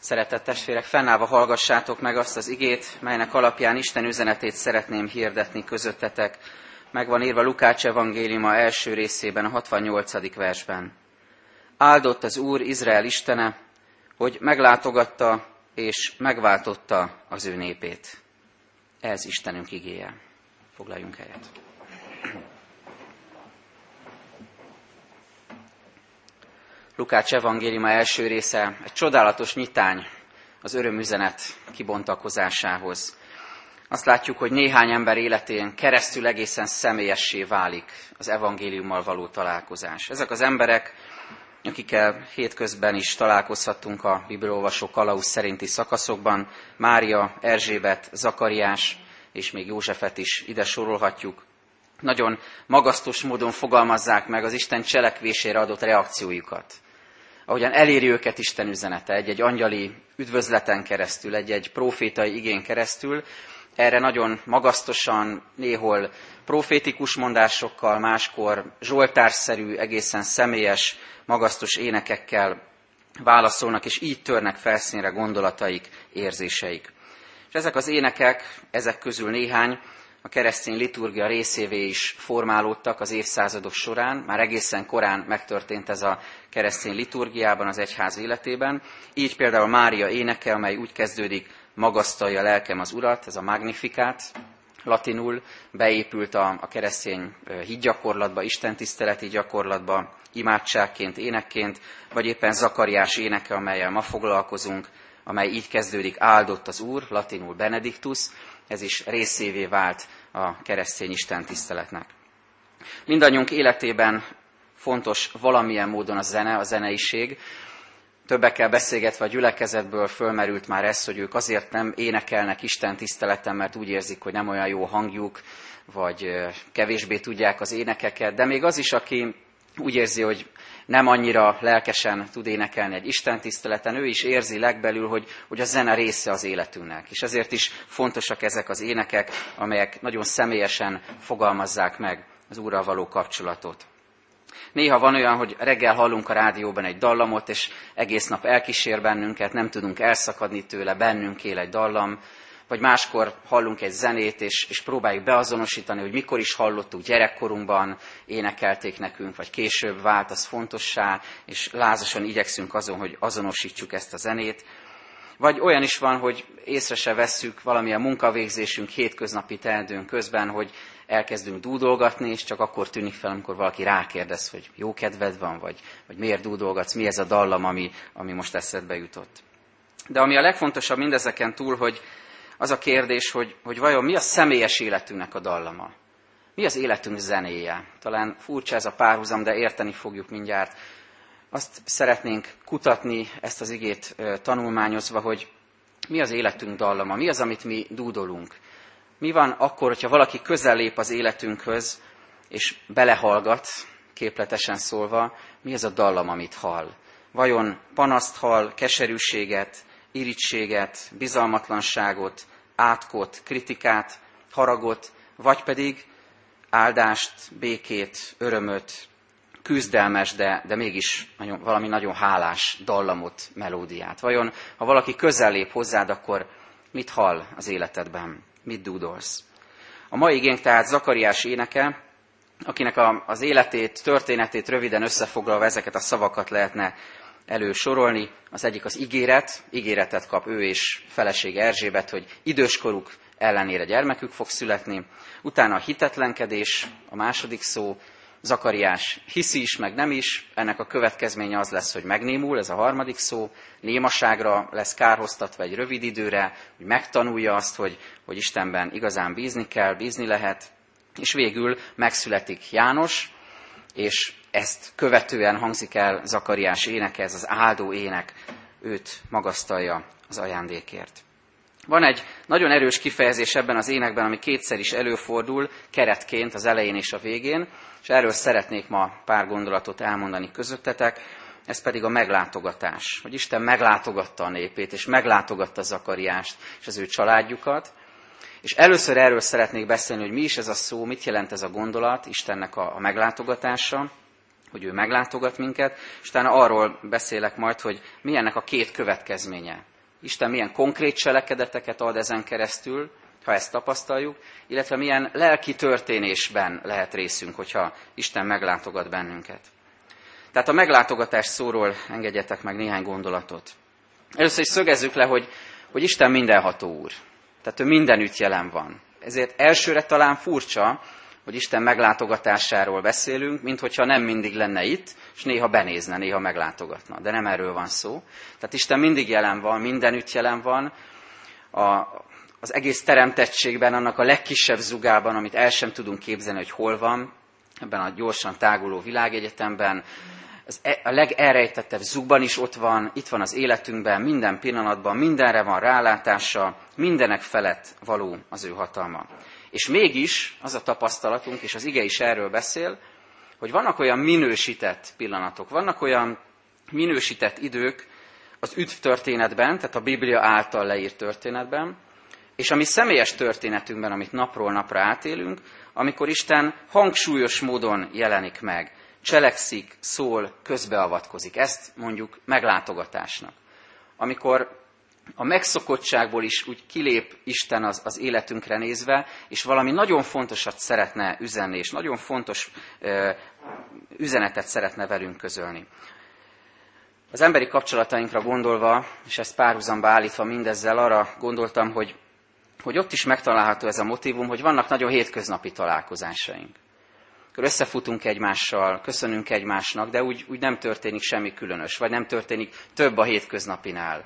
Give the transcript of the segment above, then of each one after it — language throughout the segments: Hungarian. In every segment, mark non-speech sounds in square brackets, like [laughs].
Szeretett testvérek, fennállva hallgassátok meg azt az igét, melynek alapján Isten üzenetét szeretném hirdetni közöttetek. Megvan írva Lukács evangéliuma első részében, a 68. versben. Áldott az Úr, Izrael Istene, hogy meglátogatta és megváltotta az ő népét. Ez Istenünk igéje. Foglaljunk helyet. Lukács evangéliuma első része egy csodálatos nyitány az örömüzenet kibontakozásához. Azt látjuk, hogy néhány ember életén keresztül egészen személyessé válik az evangéliummal való találkozás. Ezek az emberek, akikkel hétközben is találkozhattunk a bibliolvasó kalauz szerinti szakaszokban, Mária, Erzsébet, Zakariás és még Józsefet is ide sorolhatjuk, nagyon magasztos módon fogalmazzák meg az Isten cselekvésére adott reakciójukat ahogyan eléri őket Isten üzenete, egy-egy angyali üdvözleten keresztül, egy-egy profétai igén keresztül, erre nagyon magasztosan, néhol profétikus mondásokkal, máskor zsoltárszerű, egészen személyes, magasztos énekekkel válaszolnak, és így törnek felszínre gondolataik, érzéseik. És ezek az énekek, ezek közül néhány a keresztény liturgia részévé is formálódtak az évszázadok során. Már egészen korán megtörtént ez a keresztény liturgiában, az egyház életében. Így például Mária éneke, amely úgy kezdődik, magasztalja lelkem az Urat, ez a Magnifikát, latinul beépült a, a keresztény hídgyakorlatba, istentiszteleti gyakorlatba, imádságként, énekként, vagy éppen Zakariás éneke, amelyel ma foglalkozunk, amely így kezdődik, áldott az Úr, latinul Benediktus, ez is részévé vált a keresztény Isten tiszteletnek. Mindannyiunk életében fontos valamilyen módon a zene, a zeneiség. Többekkel beszélgetve a gyülekezetből fölmerült már ez, hogy ők azért nem énekelnek Isten tiszteleten, mert úgy érzik, hogy nem olyan jó hangjuk, vagy kevésbé tudják az énekeket, de még az is, aki úgy érzi, hogy nem annyira lelkesen tud énekelni egy Isten tiszteleten, ő is érzi legbelül, hogy, hogy a zene része az életünknek. És ezért is fontosak ezek az énekek, amelyek nagyon személyesen fogalmazzák meg az Úrral való kapcsolatot. Néha van olyan, hogy reggel hallunk a rádióban egy dallamot, és egész nap elkísér bennünket, nem tudunk elszakadni tőle, bennünk él egy dallam, vagy máskor hallunk egy zenét, és, és próbáljuk beazonosítani, hogy mikor is hallottuk gyerekkorunkban, énekelték nekünk, vagy később vált az fontossá, és lázasan igyekszünk azon, hogy azonosítsuk ezt a zenét. Vagy olyan is van, hogy észre se vesszük valamilyen munkavégzésünk, hétköznapi teendőnk közben, hogy elkezdünk dúdolgatni, és csak akkor tűnik fel, amikor valaki rákérdez, hogy jó kedved van, vagy, vagy miért dúdolgatsz, mi ez a dallam, ami, ami most eszedbe jutott. De ami a legfontosabb mindezeken túl, hogy az a kérdés, hogy, hogy vajon mi a személyes életünknek a dallama? Mi az életünk zenéje? Talán furcsa ez a párhuzam, de érteni fogjuk mindjárt. Azt szeretnénk kutatni, ezt az igét tanulmányozva, hogy mi az életünk dallama, mi az, amit mi dúdolunk. Mi van akkor, hogyha valaki közel lép az életünkhöz, és belehallgat, képletesen szólva, mi ez a dallam, amit hall? Vajon panaszt hall, keserűséget, irítséget, bizalmatlanságot, átkot, kritikát, haragot, vagy pedig áldást, békét, örömöt, küzdelmes, de, de mégis nagyon, valami nagyon hálás dallamot, melódiát. Vajon, ha valaki közel lép hozzád, akkor mit hall az életedben? Mit dúdolsz? A mai igénk tehát Zakariás éneke, akinek a, az életét, történetét röviden összefoglalva ezeket a szavakat lehetne elősorolni. Az egyik az ígéret, ígéretet kap ő és felesége Erzsébet, hogy időskoruk ellenére gyermekük fog születni. Utána a hitetlenkedés, a második szó, Zakariás hiszi is, meg nem is, ennek a következménye az lesz, hogy megnémul, ez a harmadik szó, némaságra lesz kárhoztatva egy rövid időre, hogy megtanulja azt, hogy, hogy Istenben igazán bízni kell, bízni lehet, és végül megszületik János, és ezt követően hangzik el Zakariás éneke, ez az áldó ének, őt magasztalja az ajándékért. Van egy nagyon erős kifejezés ebben az énekben, ami kétszer is előfordul, keretként az elején és a végén, és erről szeretnék ma pár gondolatot elmondani közöttetek, ez pedig a meglátogatás. Hogy Isten meglátogatta a népét, és meglátogatta Zakariást és az ő családjukat. És először erről szeretnék beszélni, hogy mi is ez a szó, mit jelent ez a gondolat, Istennek a, a meglátogatása, hogy ő meglátogat minket, és utána arról beszélek majd, hogy mi ennek a két következménye. Isten milyen konkrét cselekedeteket ad ezen keresztül, ha ezt tapasztaljuk, illetve milyen lelki történésben lehet részünk, hogyha Isten meglátogat bennünket. Tehát a meglátogatás szóról engedjetek meg néhány gondolatot. Először is szögezzük le, hogy, hogy Isten mindenható úr. Tehát ő mindenütt jelen van. Ezért elsőre talán furcsa, hogy Isten meglátogatásáról beszélünk, mint hogyha nem mindig lenne itt, és néha benézne, néha meglátogatna. De nem erről van szó. Tehát Isten mindig jelen van, mindenütt jelen van. A, az egész teremtettségben, annak a legkisebb zugában, amit el sem tudunk képzelni, hogy hol van, ebben a gyorsan táguló világegyetemben, az e, a legelrejtettebb zugban is ott van, itt van az életünkben, minden pillanatban, mindenre van rálátása, mindenek felett való az ő hatalma. És mégis az a tapasztalatunk, és az ige is erről beszél, hogy vannak olyan minősített pillanatok, vannak olyan minősített idők az üdv történetben, tehát a Biblia által leírt történetben, és a mi személyes történetünkben, amit napról napra átélünk, amikor Isten hangsúlyos módon jelenik meg, cselekszik, szól, közbeavatkozik. Ezt mondjuk meglátogatásnak. Amikor a megszokottságból is úgy kilép Isten az, az életünkre nézve, és valami nagyon fontosat szeretne üzenni, és nagyon fontos ö, üzenetet szeretne velünk közölni. Az emberi kapcsolatainkra gondolva, és ezt párhuzamba állítva mindezzel arra gondoltam, hogy, hogy ott is megtalálható ez a motivum, hogy vannak nagyon hétköznapi találkozásaink. Akkor összefutunk egymással, köszönünk egymásnak, de úgy, úgy nem történik semmi különös, vagy nem történik több a hétköznapinál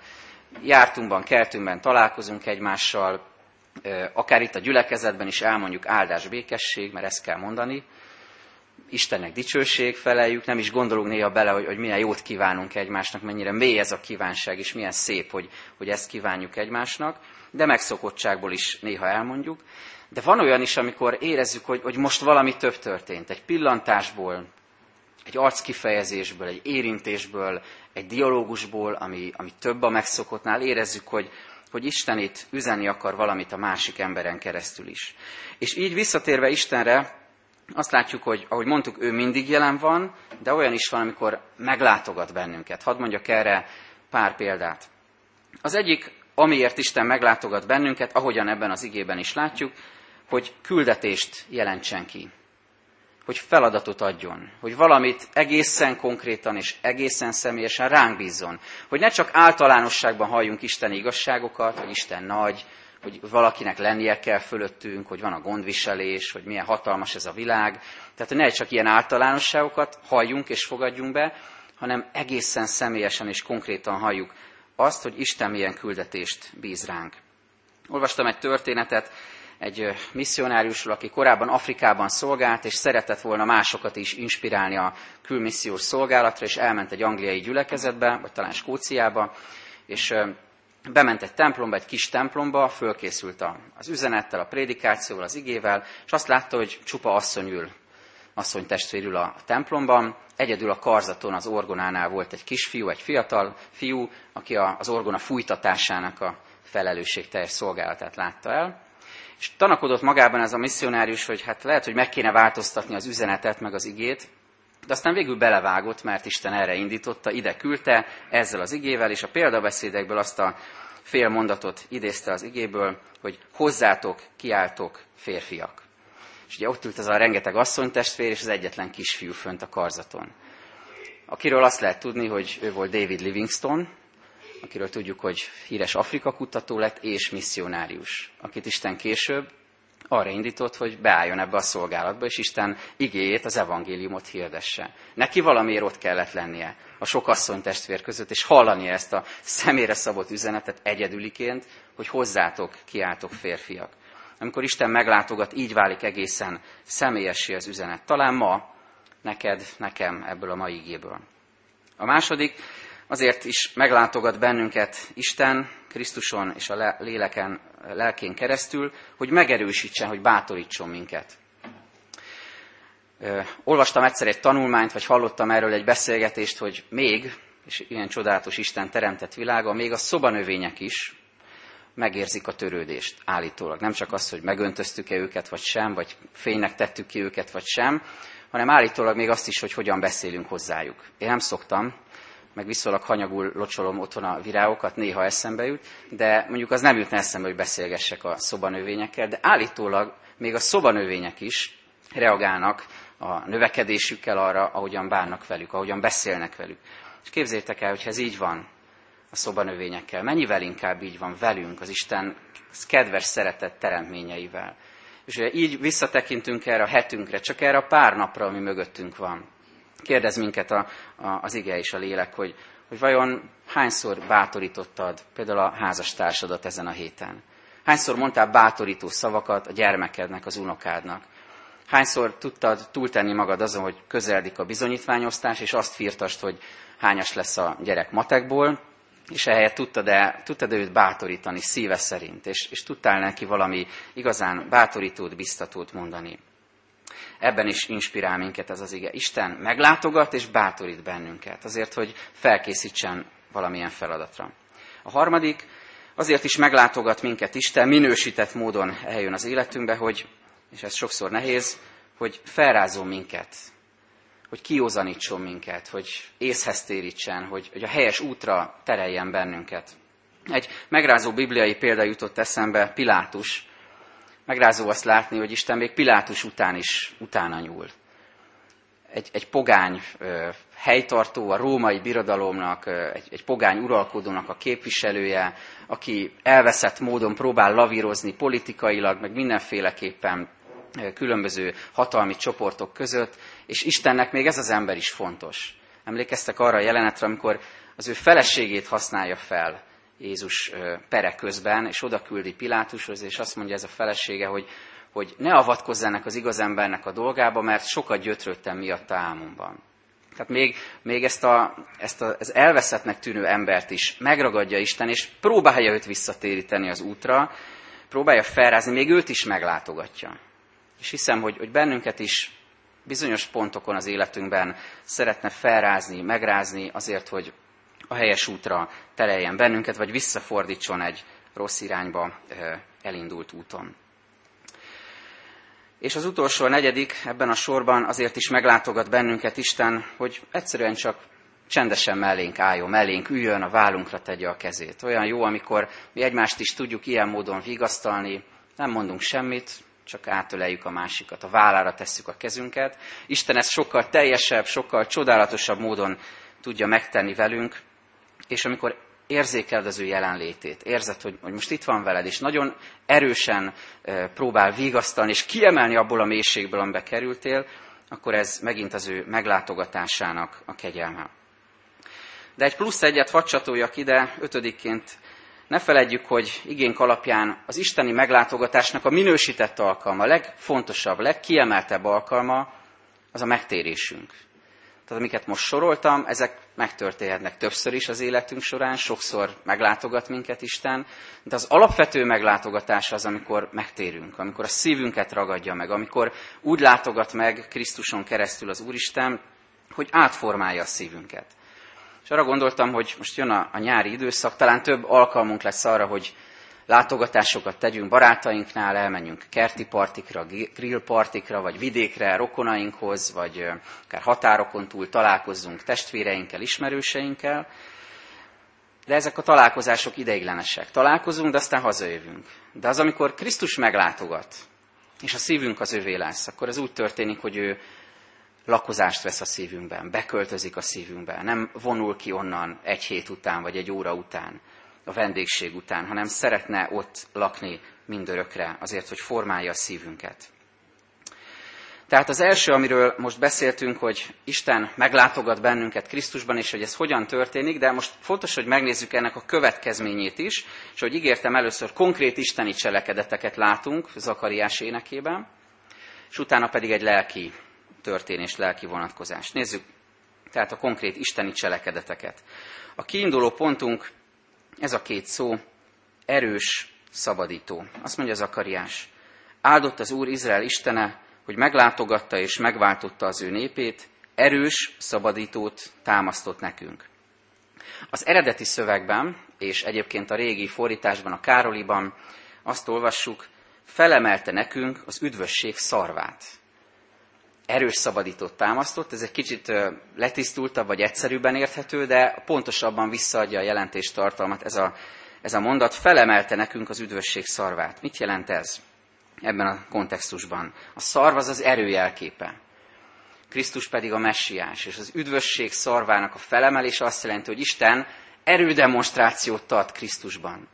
jártunkban, keltünkben találkozunk egymással, akár itt a gyülekezetben is elmondjuk áldás, békesség, mert ezt kell mondani, Istennek dicsőség feleljük, nem is gondolunk néha bele, hogy, hogy milyen jót kívánunk egymásnak, mennyire mély ez a kívánság, és milyen szép, hogy, hogy ezt kívánjuk egymásnak, de megszokottságból is néha elmondjuk. De van olyan is, amikor érezzük, hogy, hogy most valami több történt. Egy pillantásból, egy arckifejezésből, egy érintésből, egy dialógusból, ami, ami több a megszokottnál, érezzük, hogy, hogy Isten itt üzenni akar valamit a másik emberen keresztül is. És így visszatérve Istenre, azt látjuk, hogy ahogy mondtuk, ő mindig jelen van, de olyan is van, amikor meglátogat bennünket. Hadd mondjak erre pár példát. Az egyik, amiért Isten meglátogat bennünket, ahogyan ebben az igében is látjuk, hogy küldetést jelentsen ki hogy feladatot adjon, hogy valamit egészen konkrétan és egészen személyesen ránk bízzon. Hogy ne csak általánosságban halljunk Isten igazságokat, hogy Isten nagy, hogy valakinek lennie kell fölöttünk, hogy van a gondviselés, hogy milyen hatalmas ez a világ. Tehát, hogy ne csak ilyen általánosságokat halljunk és fogadjunk be, hanem egészen személyesen és konkrétan halljuk azt, hogy Isten milyen küldetést bíz ránk. Olvastam egy történetet, egy misszionáriusról, aki korábban Afrikában szolgált, és szeretett volna másokat is inspirálni a külmissziós szolgálatra, és elment egy angliai gyülekezetbe, vagy talán Skóciába, és bement egy templomba, egy kis templomba, fölkészült az üzenettel, a prédikációval, az igével, és azt látta, hogy csupa asszony ül, asszony testvérül a templomban, egyedül a karzaton az orgonánál volt egy kisfiú, egy fiatal fiú, aki az orgona fújtatásának a felelősségteljes szolgálatát látta el. És tanakodott magában ez a misszionárius, hogy hát lehet, hogy meg kéne változtatni az üzenetet, meg az igét, de aztán végül belevágott, mert Isten erre indította, ide küldte ezzel az igével, és a példabeszédekből azt a fél mondatot idézte az igéből, hogy hozzátok, kiáltok, férfiak. És ugye ott ült az a rengeteg asszonytestvér, és az egyetlen kisfiú fönt a karzaton. Akiről azt lehet tudni, hogy ő volt David Livingstone, akiről tudjuk, hogy híres Afrika kutató lett, és misszionárius, akit Isten később arra indított, hogy beálljon ebbe a szolgálatba, és Isten igéjét, az evangéliumot hirdesse. Neki valamiért ott kellett lennie a sok asszony testvér között, és hallani ezt a személyre szabott üzenetet egyedüliként, hogy hozzátok, kiáltok férfiak. Amikor Isten meglátogat, így válik egészen személyessé az üzenet. Talán ma neked, nekem ebből a mai igéből. A második, Azért is meglátogat bennünket Isten Krisztuson és a léleken, lelkén keresztül, hogy megerősítsen, hogy bátorítson minket. Olvastam egyszer egy tanulmányt, vagy hallottam erről egy beszélgetést, hogy még, és ilyen csodálatos Isten teremtett világa, még a szobanövények is megérzik a törődést állítólag. Nem csak az, hogy megöntöztük-e őket, vagy sem, vagy fénynek tettük ki őket, vagy sem, hanem állítólag még azt is, hogy hogyan beszélünk hozzájuk. Én nem szoktam, meg viszonylag hanyagul locsolom otthon a virágokat, néha eszembe jut, de mondjuk az nem jutna eszembe, hogy beszélgessek a szobanövényekkel, de állítólag még a szobanövények is reagálnak a növekedésükkel arra, ahogyan bánnak velük, ahogyan beszélnek velük. És képzétek el, hogy ez így van a szobanövényekkel, mennyivel inkább így van velünk, az Isten kedves, szeretett teremtményeivel. És így visszatekintünk erre a hetünkre, csak erre a pár napra, ami mögöttünk van. Kérdez minket a, a, az ige és a lélek, hogy, hogy vajon hányszor bátorítottad például a házastársadat ezen a héten? Hányszor mondtál bátorító szavakat a gyermekednek, az unokádnak? Hányszor tudtad túltenni magad azon, hogy közeledik a bizonyítványosztás, és azt firtast, hogy hányas lesz a gyerek matekból, és ehelyett tudtad-e, tudtad őt bátorítani szíve szerint, és, és tudtál neki valami igazán bátorítót, biztatót mondani. Ebben is inspirál minket ez az ige. Isten meglátogat és bátorít bennünket, azért, hogy felkészítsen valamilyen feladatra. A harmadik, azért is meglátogat minket Isten, minősített módon eljön az életünkbe, hogy, és ez sokszor nehéz, hogy felrázom minket, hogy kiózanítson minket, hogy észhez térítsen, hogy, hogy a helyes útra tereljen bennünket. Egy megrázó bibliai példa jutott eszembe, Pilátus. Megrázó azt látni, hogy Isten még Pilátus után is utána nyúl. Egy, egy pogány ö, helytartó, a római birodalomnak, ö, egy, egy pogány uralkodónak a képviselője, aki elveszett módon próbál lavírozni politikailag, meg mindenféleképpen különböző hatalmi csoportok között, és Istennek még ez az ember is fontos. Emlékeztek arra a jelenetre, amikor az ő feleségét használja fel Jézus pere közben, és oda küldi Pilátushoz, és azt mondja ez a felesége, hogy, hogy ne avatkozzanak az igaz embernek a dolgába, mert sokat gyötrődtem miatt álmomban. Tehát még, még ezt, a, ezt a, az elveszettnek tűnő embert is megragadja Isten, és próbálja őt visszatéríteni az útra, próbálja felrázni, még őt is meglátogatja. És hiszem, hogy, hogy bennünket is bizonyos pontokon az életünkben szeretne felrázni, megrázni azért, hogy a helyes útra tereljen bennünket, vagy visszafordítson egy rossz irányba elindult úton. És az utolsó, a negyedik ebben a sorban azért is meglátogat bennünket Isten, hogy egyszerűen csak csendesen mellénk álljon, mellénk üljön, a vállunkra tegye a kezét. Olyan jó, amikor mi egymást is tudjuk ilyen módon vigasztalni, nem mondunk semmit, csak átöleljük a másikat, a vállára tesszük a kezünket. Isten ezt sokkal teljesebb, sokkal csodálatosabb módon tudja megtenni velünk, és amikor érzékeled az ő jelenlétét, érzed, hogy, hogy most itt van veled, és nagyon erősen próbál vigasztalni, és kiemelni abból a mélységből, amibe kerültél, akkor ez megint az ő meglátogatásának a kegyelme. De egy plusz egyet hadd csatoljak ide, ötödikként ne feledjük, hogy igénk alapján az isteni meglátogatásnak a minősített alkalma, a legfontosabb, legkiemeltebb alkalma az a megtérésünk. Tehát amiket most soroltam, ezek megtörténhetnek többször is az életünk során, sokszor meglátogat minket Isten, de az alapvető meglátogatás az, amikor megtérünk, amikor a szívünket ragadja meg, amikor úgy látogat meg Krisztuson keresztül az Úristen, hogy átformálja a szívünket. És arra gondoltam, hogy most jön a, a nyári időszak, talán több alkalmunk lesz arra, hogy látogatásokat tegyünk barátainknál, elmenjünk kerti partikra, grill partikra, vagy vidékre, rokonainkhoz, vagy akár határokon túl találkozzunk testvéreinkkel, ismerőseinkkel. De ezek a találkozások ideiglenesek. Találkozunk, de aztán hazajövünk. De az, amikor Krisztus meglátogat, és a szívünk az övé lesz, akkor ez úgy történik, hogy ő lakozást vesz a szívünkben, beköltözik a szívünkben, nem vonul ki onnan egy hét után, vagy egy óra után, a vendégség után, hanem szeretne ott lakni mindörökre, azért, hogy formálja a szívünket. Tehát az első, amiről most beszéltünk, hogy Isten meglátogat bennünket Krisztusban, és hogy ez hogyan történik, de most fontos, hogy megnézzük ennek a következményét is, és hogy ígértem először konkrét isteni cselekedeteket látunk Zakariás énekében, és utána pedig egy lelki történés, lelki vonatkozás. Nézzük tehát a konkrét isteni cselekedeteket. A kiinduló pontunk ez a két szó, erős szabadító. Azt mondja Zakariás, áldott az Úr Izrael Istene, hogy meglátogatta és megváltotta az ő népét, erős szabadítót támasztott nekünk. Az eredeti szövegben, és egyébként a régi fordításban, a Károliban azt olvassuk, felemelte nekünk az üdvösség szarvát. Erős szabadítót támasztott. Ez egy kicsit letisztultabb vagy egyszerűbben érthető, de pontosabban visszaadja a jelentés tartalmat ez a, ez a mondat. Felemelte nekünk az üdvösség szarvát. Mit jelent ez ebben a kontextusban? A szarv az az erő jelképe. Krisztus pedig a messiás, és az üdvösség szarvának a felemelés azt jelenti, hogy Isten erődemonstrációt tart Krisztusban.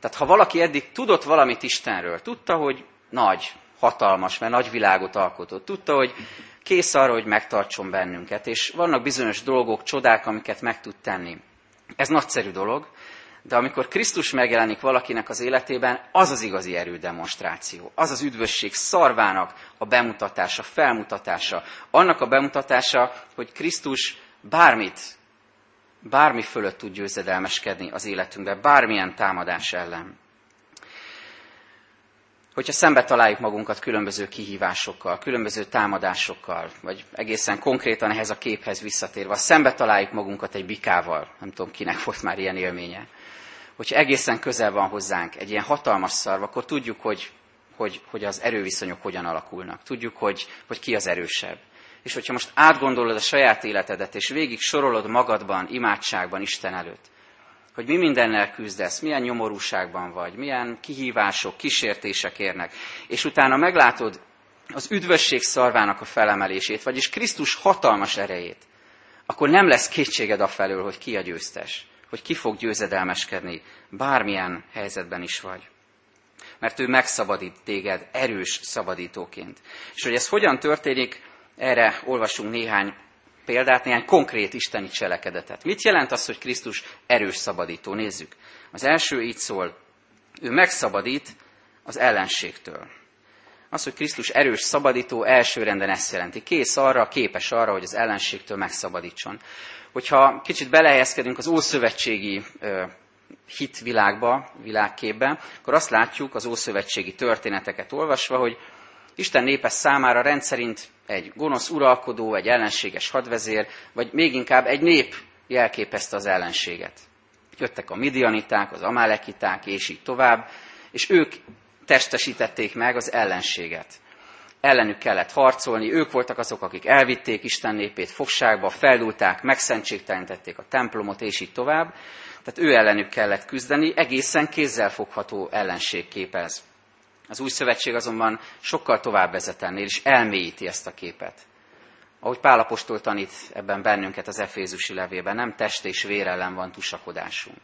Tehát ha valaki eddig tudott valamit Istenről, tudta, hogy nagy, hatalmas, mert nagy világot alkotott. Tudta, hogy kész arra, hogy megtartson bennünket, és vannak bizonyos dolgok, csodák, amiket meg tud tenni. Ez nagyszerű dolog, de amikor Krisztus megjelenik valakinek az életében, az az igazi erődemonstráció. Az az üdvösség szarvának a bemutatása, felmutatása. Annak a bemutatása, hogy Krisztus bármit, bármi fölött tud győzedelmeskedni az életünkben, bármilyen támadás ellen hogyha szembe találjuk magunkat különböző kihívásokkal, különböző támadásokkal, vagy egészen konkrétan ehhez a képhez visszatérve, szembe találjuk magunkat egy bikával, nem tudom kinek volt már ilyen élménye, hogyha egészen közel van hozzánk egy ilyen hatalmas szarv, akkor tudjuk, hogy, hogy, hogy az erőviszonyok hogyan alakulnak. Tudjuk, hogy, hogy ki az erősebb. És hogyha most átgondolod a saját életedet, és végig sorolod magadban, imádságban Isten előtt, hogy mi mindennel küzdesz, milyen nyomorúságban vagy, milyen kihívások, kísértések érnek, és utána meglátod az üdvösség szarvának a felemelését, vagyis Krisztus hatalmas erejét, akkor nem lesz kétséged afelől, hogy ki a győztes, hogy ki fog győzedelmeskedni, bármilyen helyzetben is vagy. Mert ő megszabadít téged erős szabadítóként. És hogy ez hogyan történik, erre olvasunk néhány példát, néhány konkrét isteni cselekedetet. Mit jelent az, hogy Krisztus erős szabadító? Nézzük. Az első így szól, ő megszabadít az ellenségtől. Az, hogy Krisztus erős szabadító, elsőrenden ezt jelenti. Kész arra, képes arra, hogy az ellenségtől megszabadítson. Hogyha kicsit belehelyezkedünk az ószövetségi hitvilágba, világképbe, akkor azt látjuk az ószövetségi történeteket olvasva, hogy Isten népe számára rendszerint egy gonosz uralkodó, egy ellenséges hadvezér, vagy még inkább egy nép jelképezte az ellenséget. Jöttek a midianiták, az amálekiták, és így tovább, és ők testesítették meg az ellenséget. Ellenük kellett harcolni, ők voltak azok, akik elvitték Isten népét fogságba, feldulták, megszentségtelenítették a templomot, és így tovább. Tehát ő ellenük kellett küzdeni, egészen kézzelfogható ellenség képez. Az új szövetség azonban sokkal tovább vezet ennél, és elmélyíti ezt a képet. Ahogy Pálapostól tanít ebben bennünket az Efézusi levélben, nem test és vér ellen van tusakodásunk.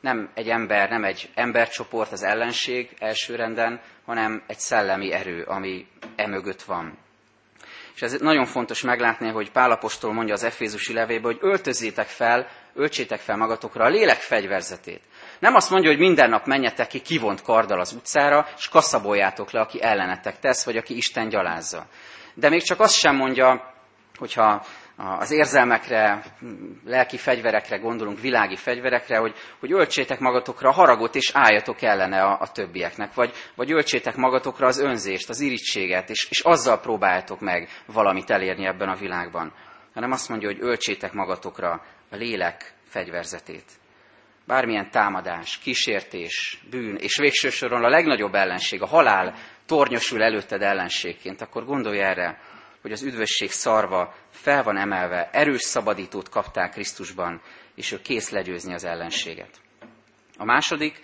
Nem egy ember, nem egy embercsoport az ellenség elsőrenden, hanem egy szellemi erő, ami emögött van. És ez nagyon fontos meglátni, hogy Pálapostól mondja az Efézusi levélben, hogy öltözzétek fel, öltsétek fel magatokra a lélek fegyverzetét. Nem azt mondja, hogy minden nap menjetek ki kivont karddal az utcára, és kaszaboljátok le, aki ellenetek tesz, vagy aki Isten gyalázza. De még csak azt sem mondja, hogyha az érzelmekre, lelki fegyverekre gondolunk, világi fegyverekre, hogy, hogy öltsétek magatokra a haragot, és álljatok ellene a, a többieknek, vagy, vagy öltsétek magatokra az önzést, az irítséget, és, és azzal próbáltok meg valamit elérni ebben a világban. Hanem azt mondja, hogy öltsétek magatokra a lélek fegyverzetét bármilyen támadás, kísértés, bűn, és végső soron a legnagyobb ellenség, a halál tornyosul előtted ellenségként, akkor gondolj erre, hogy az üdvösség szarva fel van emelve, erős szabadítót kapták Krisztusban, és ő kész legyőzni az ellenséget. A második,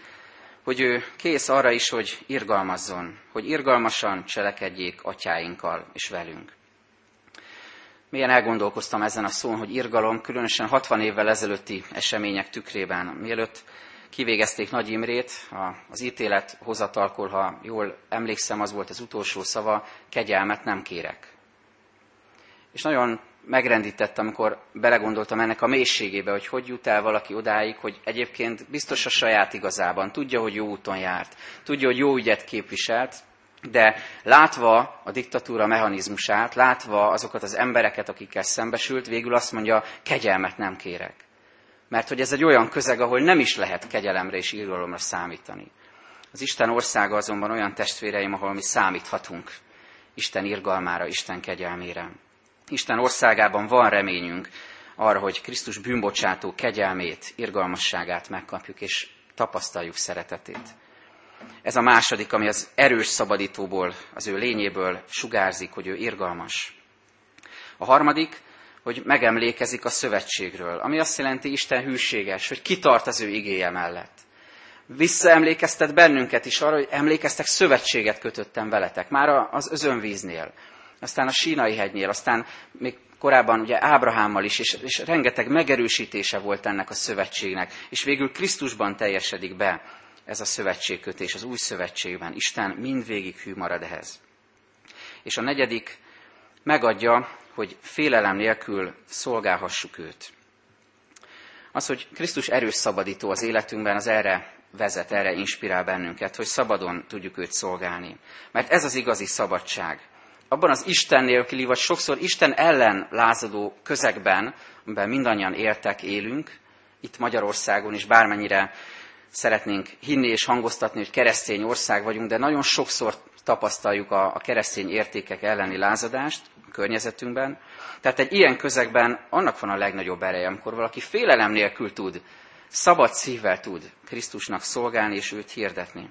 hogy ő kész arra is, hogy irgalmazzon, hogy irgalmasan cselekedjék atyáinkkal és velünk. Milyen elgondolkoztam ezen a szón, hogy irgalom, különösen 60 évvel ezelőtti események tükrében, mielőtt kivégezték Nagy Imrét, az ítélet hozatalkor, ha jól emlékszem, az volt az utolsó szava, kegyelmet nem kérek. És nagyon megrendített, amikor belegondoltam ennek a mélységébe, hogy hogy jut el valaki odáig, hogy egyébként biztos a saját igazában, tudja, hogy jó úton járt, tudja, hogy jó ügyet képviselt, de látva a diktatúra mechanizmusát, látva azokat az embereket, akikkel szembesült, végül azt mondja, kegyelmet nem kérek. Mert hogy ez egy olyan közeg, ahol nem is lehet kegyelemre és írgalomra számítani. Az Isten országa azonban olyan testvéreim, ahol mi számíthatunk Isten irgalmára, Isten kegyelmére. Isten országában van reményünk arra, hogy Krisztus bűnbocsátó kegyelmét, irgalmasságát megkapjuk, és tapasztaljuk szeretetét. Ez a második, ami az erős szabadítóból, az ő lényéből sugárzik, hogy ő irgalmas. A harmadik, hogy megemlékezik a szövetségről, ami azt jelenti, Isten hűséges, hogy kitart az ő igéje mellett. Visszaemlékeztet bennünket is arra, hogy emlékeztek, szövetséget kötöttem veletek, már az özönvíznél, aztán a sínai hegynél, aztán még korábban ugye Ábrahámmal is, és, és rengeteg megerősítése volt ennek a szövetségnek, és végül Krisztusban teljesedik be ez a szövetségkötés az új szövetségben. Isten mindvégig hű marad ehhez. És a negyedik megadja, hogy félelem nélkül szolgálhassuk őt. Az, hogy Krisztus erős szabadító az életünkben, az erre vezet, erre inspirál bennünket, hogy szabadon tudjuk őt szolgálni. Mert ez az igazi szabadság. Abban az Isten nélküli, vagy sokszor Isten ellen lázadó közegben, amiben mindannyian éltek, élünk, itt Magyarországon is bármennyire szeretnénk hinni és hangoztatni, hogy keresztény ország vagyunk, de nagyon sokszor tapasztaljuk a, a keresztény értékek elleni lázadást a környezetünkben. Tehát egy ilyen közegben annak van a legnagyobb ereje, amikor valaki félelem nélkül tud, szabad szívvel tud Krisztusnak szolgálni és őt hirdetni.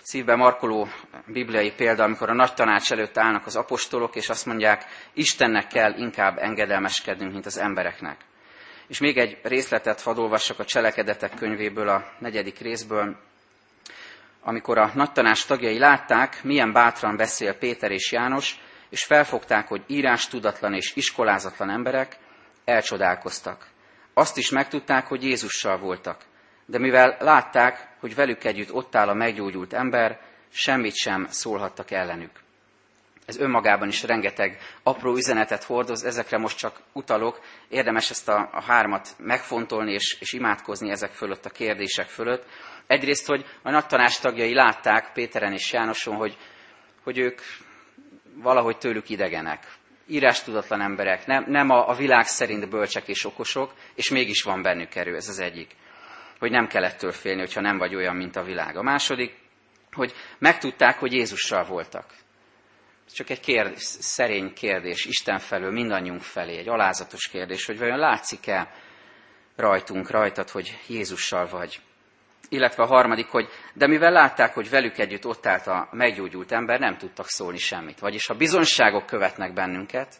Szívbe markoló bibliai példa, amikor a nagy tanács előtt állnak az apostolok, és azt mondják, Istennek kell inkább engedelmeskednünk, mint az embereknek. És még egy részletet hadd olvassak a cselekedetek könyvéből, a negyedik részből, amikor a nagy tanács tagjai látták, milyen bátran beszél Péter és János, és felfogták, hogy írás tudatlan és iskolázatlan emberek, elcsodálkoztak. Azt is megtudták, hogy Jézussal voltak. De mivel látták, hogy velük együtt ott áll a meggyógyult ember, semmit sem szólhattak ellenük. Ez önmagában is rengeteg apró üzenetet hordoz, ezekre most csak utalok. Érdemes ezt a, a hármat megfontolni és, és imádkozni ezek fölött, a kérdések fölött. Egyrészt, hogy a nagy tanács látták Péteren és Jánoson, hogy, hogy ők valahogy tőlük idegenek. Írás tudatlan emberek, nem, nem a, a világ szerint bölcsek és okosok, és mégis van bennük erő, ez az egyik. Hogy nem kell ettől félni, hogyha nem vagy olyan, mint a világ. A második, hogy megtudták, hogy Jézussal voltak. Ez csak egy kérdés, szerény kérdés Isten felől, mindannyiunk felé, egy alázatos kérdés, hogy vajon látszik-e rajtunk, rajtad, hogy Jézussal vagy. Illetve a harmadik, hogy de mivel látták, hogy velük együtt ott állt a meggyógyult ember, nem tudtak szólni semmit. Vagyis ha bizonyságok követnek bennünket,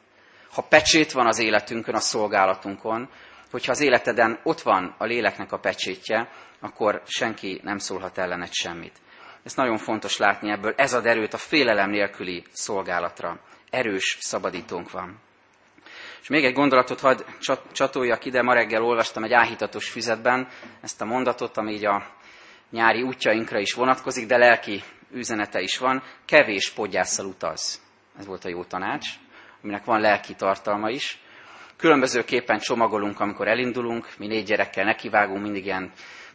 ha pecsét van az életünkön, a szolgálatunkon, hogyha az életeden ott van a léleknek a pecsétje, akkor senki nem szólhat ellenet semmit. Ezt nagyon fontos látni ebből. Ez ad erőt a félelem nélküli szolgálatra. Erős szabadítónk van. És még egy gondolatot hadd csatoljak ide. Ma reggel olvastam egy áhítatos füzetben ezt a mondatot, ami így a nyári útjainkra is vonatkozik, de lelki üzenete is van. Kevés podgyásszal utaz. Ez volt a jó tanács, aminek van lelki tartalma is. Különbözőképpen csomagolunk, amikor elindulunk. Mi négy gyerekkel nekivágunk, mindig ilyen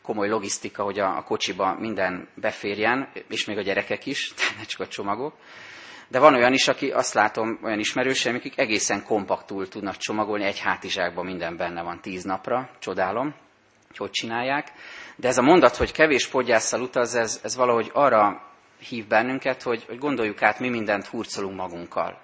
komoly logisztika, hogy a, a kocsiba minden beférjen, és még a gyerekek is, [laughs] ne csak a csomagok. De van olyan is, aki azt látom, olyan ismerőseim, akik egészen kompaktul tudnak csomagolni, egy hátizsákban minden benne van tíz napra, csodálom, hogy hogy csinálják. De ez a mondat, hogy kevés podgyásszal utaz, ez, ez valahogy arra hív bennünket, hogy, hogy gondoljuk át, mi mindent hurcolunk magunkkal.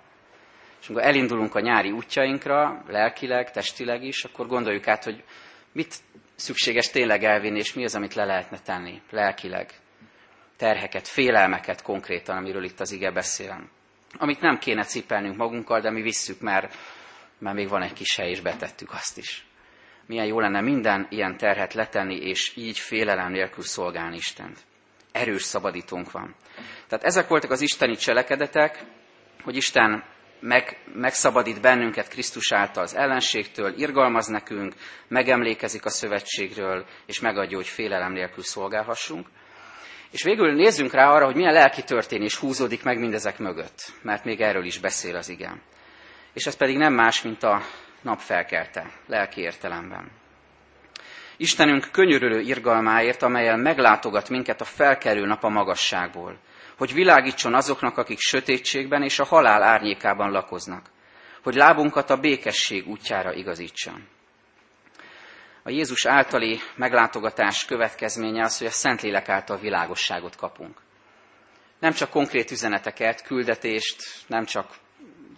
És amikor elindulunk a nyári útjainkra, lelkileg, testileg is, akkor gondoljuk át, hogy mit szükséges tényleg elvinni, és mi az, amit le lehetne tenni lelkileg. Terheket, félelmeket konkrétan, amiről itt az ige beszél. Amit nem kéne cipelnünk magunkkal, de mi visszük, mert, mert még van egy kis hely, és betettük azt is. Milyen jó lenne minden ilyen terhet letenni, és így félelem nélkül szolgálni Istent. Erős szabadítónk van. Tehát ezek voltak az isteni cselekedetek, hogy Isten meg, megszabadít bennünket Krisztus által az ellenségtől, irgalmaz nekünk, megemlékezik a szövetségről, és megadja, hogy félelem nélkül szolgálhassunk. És végül nézzünk rá arra, hogy milyen lelki történés húzódik meg mindezek mögött, mert még erről is beszél az igen. És ez pedig nem más, mint a nap felkelte, lelki értelemben. Istenünk könyörülő irgalmáért, amelyel meglátogat minket a felkerül nap a magasságból, hogy világítson azoknak, akik sötétségben és a halál árnyékában lakoznak, hogy lábunkat a békesség útjára igazítsa. A Jézus általi meglátogatás következménye az, hogy a Szentlélek által világosságot kapunk. Nem csak konkrét üzeneteket, küldetést, nem csak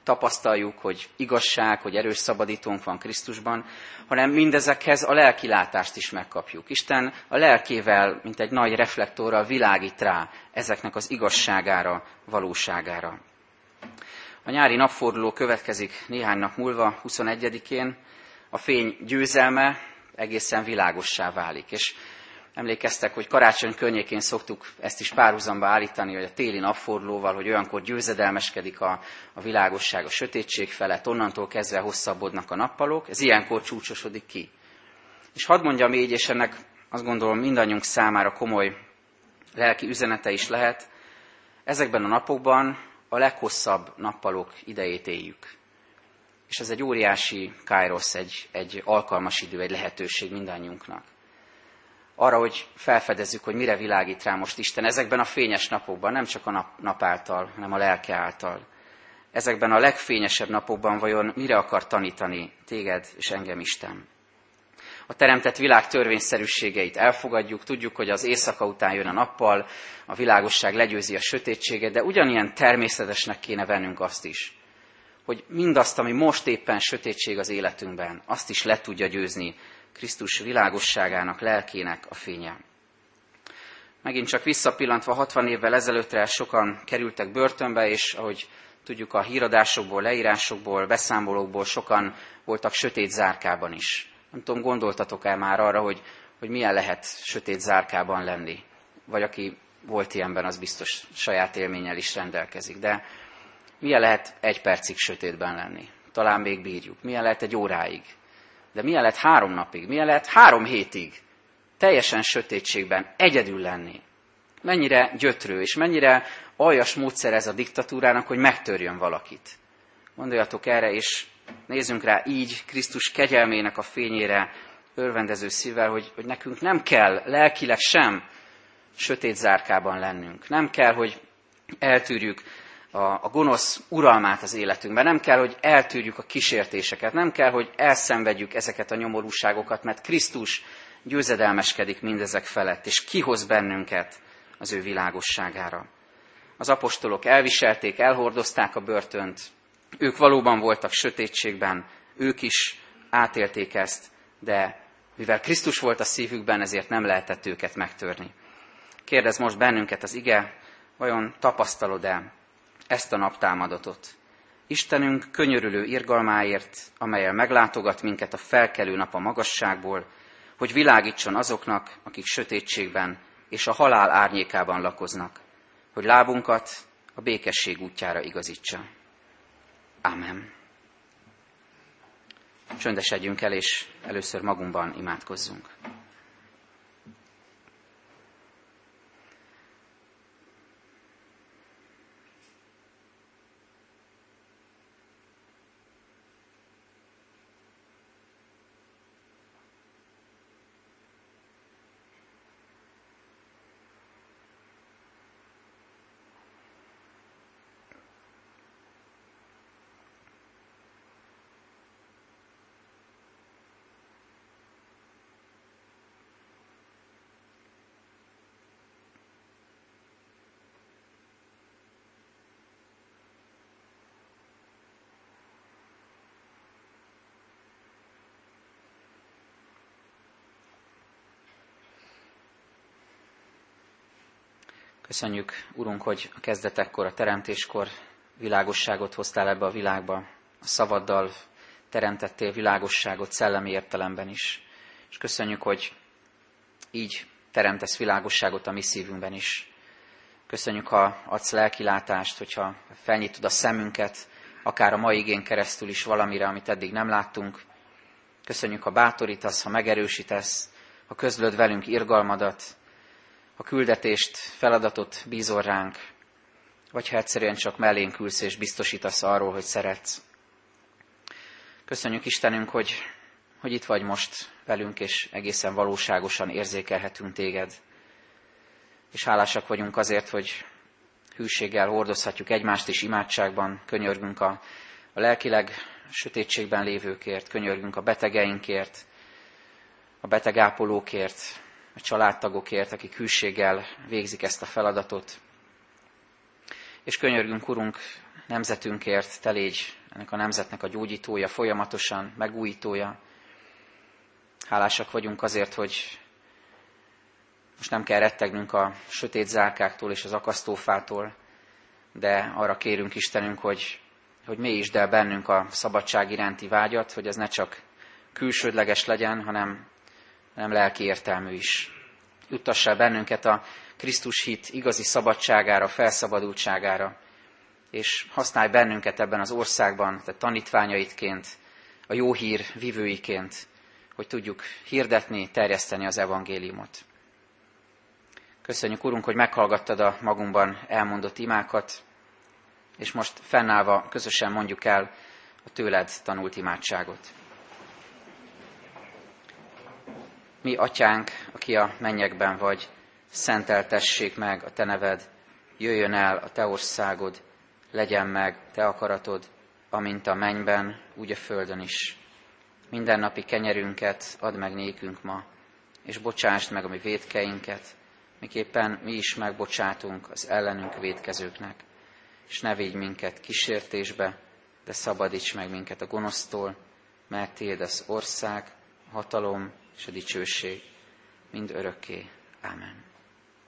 tapasztaljuk, hogy igazság, hogy erős szabadítónk van Krisztusban, hanem mindezekhez a lelki látást is megkapjuk. Isten a lelkével, mint egy nagy reflektorral világít rá ezeknek az igazságára, valóságára. A nyári napforduló következik néhány nap múlva, 21-én. A fény győzelme egészen világossá válik. És emlékeztek, hogy karácsony környékén szoktuk ezt is párhuzamba állítani, hogy a téli napfordulóval, hogy olyankor győzedelmeskedik a, a világosság a sötétség felett, onnantól kezdve hosszabbodnak a nappalok, ez ilyenkor csúcsosodik ki. És hadd mondjam így, és ennek azt gondolom mindannyiunk számára komoly lelki üzenete is lehet, ezekben a napokban a leghosszabb nappalok idejét éljük. És ez egy óriási kairosz, egy, egy alkalmas idő, egy lehetőség mindannyiunknak. Arra, hogy felfedezzük, hogy mire világít rá most Isten ezekben a fényes napokban, nem csak a nap, nap által, hanem a lelke által. Ezekben a legfényesebb napokban vajon mire akar tanítani téged és engem Isten? a teremtett világ törvényszerűségeit elfogadjuk, tudjuk, hogy az éjszaka után jön a nappal, a világosság legyőzi a sötétséget, de ugyanilyen természetesnek kéne vennünk azt is, hogy mindazt, ami most éppen sötétség az életünkben, azt is le tudja győzni Krisztus világosságának, lelkének a fénye. Megint csak visszapillantva 60 évvel ezelőttre sokan kerültek börtönbe, és ahogy tudjuk a híradásokból, leírásokból, beszámolókból sokan voltak sötét zárkában is. Nem tudom, gondoltatok-e már arra, hogy, hogy milyen lehet sötét zárkában lenni? Vagy aki volt ilyenben, az biztos saját élménnyel is rendelkezik. De milyen lehet egy percig sötétben lenni? Talán még bírjuk. Milyen lehet egy óráig? De milyen lehet három napig? Milyen lehet három hétig? Teljesen sötétségben egyedül lenni. Mennyire gyötrő, és mennyire aljas módszer ez a diktatúrának, hogy megtörjön valakit. Gondoljatok erre, és nézzünk rá így Krisztus kegyelmének a fényére örvendező szívvel, hogy, hogy nekünk nem kell lelkileg sem sötét zárkában lennünk. Nem kell, hogy eltűrjük a, a gonosz uralmát az életünkben. Nem kell, hogy eltűrjük a kísértéseket. Nem kell, hogy elszenvedjük ezeket a nyomorúságokat, mert Krisztus győzedelmeskedik mindezek felett, és kihoz bennünket az ő világosságára. Az apostolok elviselték, elhordozták a börtönt, ők valóban voltak sötétségben, ők is átélték ezt, de mivel Krisztus volt a szívükben, ezért nem lehetett őket megtörni. Kérdez most bennünket az ige, vajon tapasztalod-e ezt a naptámadatot? Istenünk könyörülő irgalmáért, amelyel meglátogat minket a felkelő nap a magasságból, hogy világítson azoknak, akik sötétségben és a halál árnyékában lakoznak, hogy lábunkat a békesség útjára igazítsa. Amen. Csöndesedjünk el, és először magunkban imádkozzunk. Köszönjük, Urunk, hogy a kezdetekkor, a teremtéskor világosságot hoztál ebbe a világba. A szavaddal teremtettél világosságot szellemi értelemben is. És köszönjük, hogy így teremtesz világosságot a mi szívünkben is. Köszönjük, ha adsz lelkilátást, hogyha felnyitod a szemünket, akár a mai igén keresztül is valamire, amit eddig nem láttunk. Köszönjük, ha bátorítasz, ha megerősítesz, ha közlöd velünk irgalmadat, ha küldetést, feladatot bízol ránk, vagy ha egyszerűen csak mellénk ülsz és biztosítasz arról, hogy szeretsz. Köszönjük Istenünk, hogy, hogy itt vagy most velünk, és egészen valóságosan érzékelhetünk téged. És hálásak vagyunk azért, hogy hűséggel hordozhatjuk egymást is imádságban, könyörgünk a, a lelkileg sötétségben lévőkért, könyörgünk a betegeinkért, a betegápolókért, a családtagokért, akik hűséggel végzik ezt a feladatot. És könyörgünk, Urunk, nemzetünkért, te légy ennek a nemzetnek a gyógyítója, folyamatosan megújítója. Hálásak vagyunk azért, hogy most nem kell rettegnünk a sötét zárkáktól és az akasztófától, de arra kérünk Istenünk, hogy hogy mélyítsd el bennünk a szabadság iránti vágyat, hogy ez ne csak külsődleges legyen, hanem, hanem lelki értelmű is. Juttass el bennünket a Krisztus hit igazi szabadságára, felszabadultságára, és használj bennünket ebben az országban, te tanítványaitként, a jó hír vivőiként, hogy tudjuk hirdetni, terjeszteni az evangéliumot. Köszönjük, Urunk, hogy meghallgattad a magunkban elmondott imákat, és most fennállva közösen mondjuk el a tőled tanult imádságot. Mi, atyánk, aki a mennyekben vagy, szenteltessék meg a te neved, jöjjön el a te országod, legyen meg te akaratod, amint a mennyben, úgy a földön is. Mindennapi kenyerünket add meg nékünk ma, és bocsásd meg a mi védkeinket, miképpen mi is megbocsátunk az ellenünk védkezőknek. És ne védj minket kísértésbe, de szabadíts meg minket a gonosztól, mert Tiéd az ország, hatalom és a dicsőség mind örökké. Amen.